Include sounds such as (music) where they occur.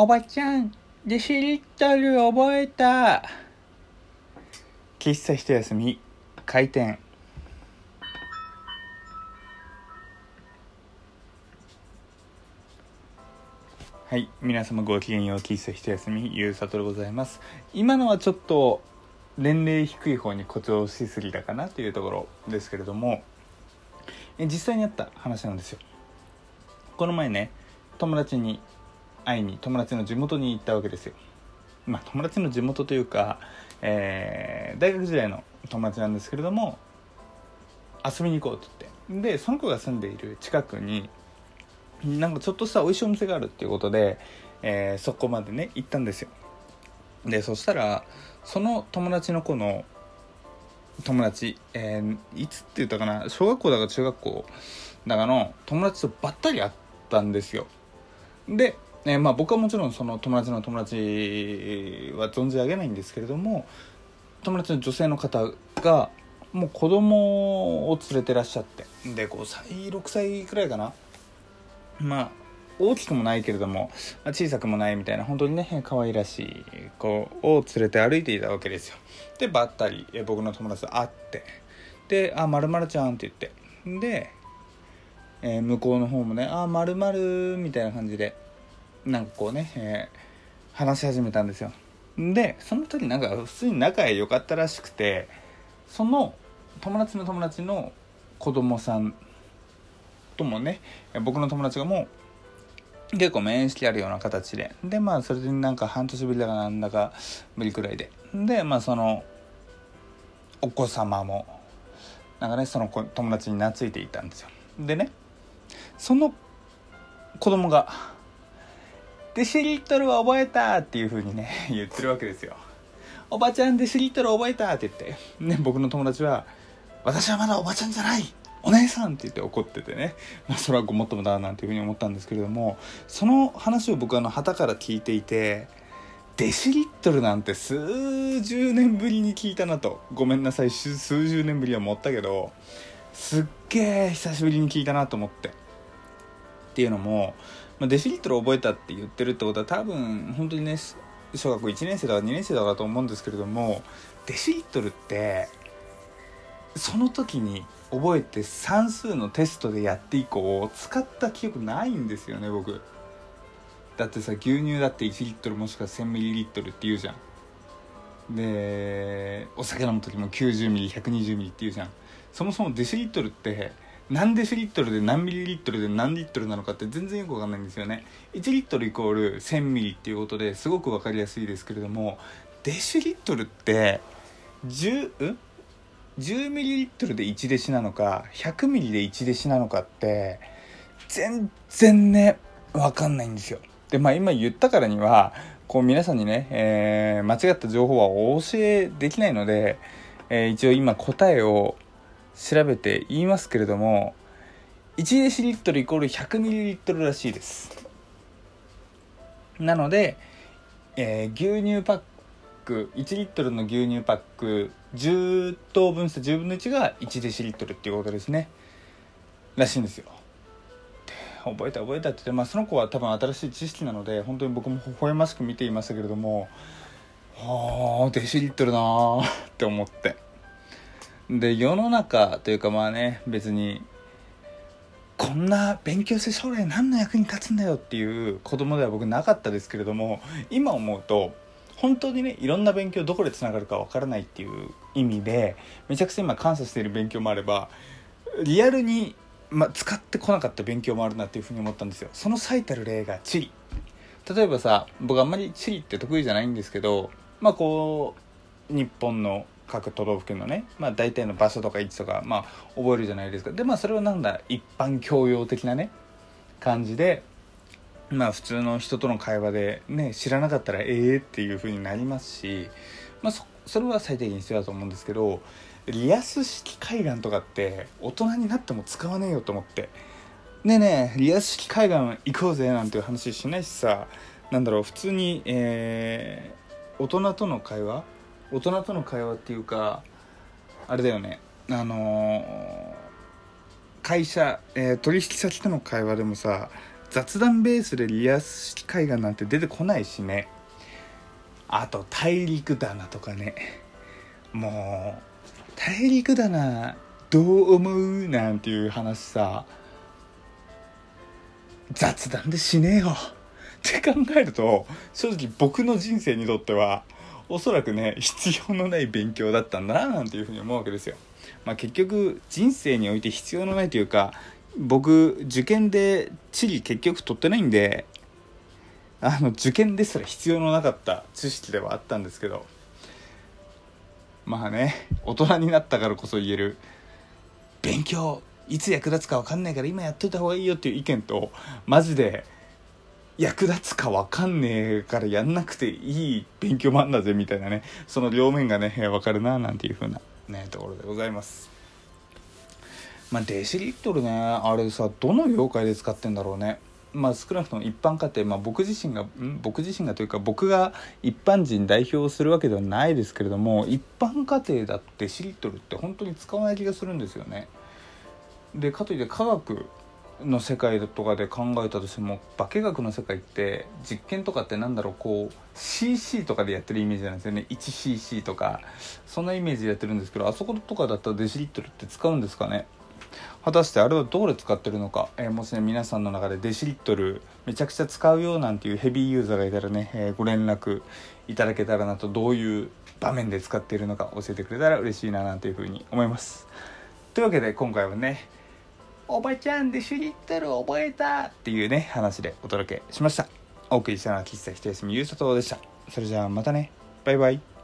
おばちゃん、デシリットル覚えた。喫茶一休み、開店。はい、皆様ごきげんよう、喫茶一休み、ゆうさとでございます。今のはちょっと、年齢低い方に誇張しすぎたかなというところですけれども、え実際にあった話なんですよ。この前ね、友達に会いに友達の地元に行ったわけですよ。まあ友達の地元というか、えー大学時代の友達なんですけれども遊びに行こうって言ってでその子が住んでいる近くになんかちょっとした美味しいお店があるっていうことで、えーそこまでね行ったんですよ。でそしたらその友達の子の友達、えーいつって言ったかな小学校だか中学校だかの友達とばったり会ったんですよ。で、えーまあ、僕はもちろんその友達の友達は存じ上げないんですけれども友達の女性の方がもう子供を連れてらっしゃってで5歳6歳くらいかなまあ大きくもないけれども小さくもないみたいな本当にね可愛らしい子を連れて歩いていたわけですよ。でばったり僕の友達と会ってで「あまるまるちゃん」って言ってでえー向こうの方もね「あまるまるみたいな感じでなんかこうね、えー話し始めたんですよ。でその時なんか普通に仲良かったらしくてその友達の友達の子供さんともね僕の友達がもう結構面識あるような形で。でまあそれでなんか半年ぶりだかなんだかぶりくらいで。でまあそのお子様もなんかねその子友達に懐いていたんですよ。でねその子供が「デシリットルは覚えた!」っていう風にね (laughs) 言ってるわけですよ「おばちゃんデシリットル覚えた!」って言ってね僕の友達は「私はまだおばちゃんじゃないお姉さん!」って言って怒っててね、まあ、それはごもっともだなんていう風に思ったんですけれどもその話を僕はあの旗から聞いていてデシリットルなんて数十年ぶりに聞いたなとごめんなさい数十年ぶりは持ったけどすっげえ久しぶりに聞いたなと思ってっていうのも、まあ、デシリットル覚えたって言ってるってことは多分本当にね小学校1年生だか2年生だかと思うんですけれどもデシリットルってその時に覚えて算数のテストでやって以降使った記憶ないんですよね僕。だってさ牛乳だって1リットルもしくは1000ミリリットルって言うじゃん。でお酒飲む時も90ミリ120ミリって言うじゃん。そもそもデシリットルって何デシリットルで何ミリリットルで何リットルなのかって全然よくわかんないんですよね。1リットルイコール1000ミリっていうことですごくわかりやすいですけれどもデシリットルって10ん？10ミリリットルで1デシなのか100ミリで1デシなのかって全然ねわかんないんですよ。でまあ今言ったからにはこう皆さんにね、えー間違った情報はお教えできないので、えー一応今答えを調べて言いますけれども1デシリットルイコール100ミリリットルらしいです。なので、えー牛乳パック1リットルの牛乳パック10等分して10分の1が1デシリットルっていうことですね。らしいんですよ。覚えた覚えたってって、まあ、その子は多分新しい知識なので本当に僕も微笑ましく見ていましたけれどもはあデシリットルなーって思って。で世の中というかまあね別にこんな勉強して将来何の役に立つんだよっていう子供では僕なかったですけれども今思うと本当にねいろんな勉強どこでつながるかわからないっていう意味でめちゃくちゃ今感謝している勉強もあればリアルに、ま、使ってこなかった勉強もあるなっていうふうに思ったんですよ。その最たる例が地理例えばさ僕あんまり地理って得意じゃないんですけどまあこう日本の各都道府県のね、まあ、大体の場所とか位置とか、まあ、覚えるじゃないですか。でまあそれはなんだ一般教養的なね感じでまあ普通の人との会話でね知らなかったらええっていう風になりますし、まあ、そそれは最低限必要だと思うんですけどリアス式海岸とかって大人になっても使わねえよと思って。ねえねえリアス式海岸行こうぜなんていう話しないしさなんだろう普通に、えー大人との会話大人との会話っていうかあれだよね。あのー会社、えー取引先との会話でもさ雑談ベースでリアス式海岸なんて出てこないしね。あと大陸棚とかね。もう大陸棚どう思うなんていう話さ。雑談でしねえよ。って考えると正直僕の人生にとってはおそらくね (laughs) 必要のない勉強だったんだななんていうふうに思うわけですよ。まあ、結局人生において必要のないというか僕受験で地理結局取ってないんであの受験ですら必要のなかった知識ではあったんですけどまあね大人になったからこそ言える勉強いつ役立つか分かんないから今やっといた方がいいよっていう意見とマジで役立つか分かんねえからやんなくていい勉強もあんだぜみたいなね。その両面がね分かるななんていう風なねところでございます。まあデシリットルねあれさどの業界で使ってんだろうね。まあ少なくとも一般家庭、まあ、僕自身がん？僕自身がというか僕が一般人代表するわけではないですけれども一般家庭だってデシリットルって本当に使わない気がするんですよね。でかといって科学の世界とかで考えたとしても化学の世界って実験とかってなんだろうこう CC とかでやってるイメージなんですよね。1cc とか。そんなイメージでやってるんですけどあそことかだったらデシリットルって使うんですかね。果たしてあれはどこで使ってるのか、えー、もしね皆さんの中でデシリットルめちゃくちゃ使うよなんていうヘビーユーザーがいたらね、えー、ご連絡いただけたらなとどういう場面で使っているのか教えてくれたら嬉しいななんていうふうに思います。というわけで今回はねおばちゃんでシュリットル覚えたっていうね話でお届けしました。お送りしたのは喫茶一休みゆうさとでした。それじゃあまたね。バイバイ。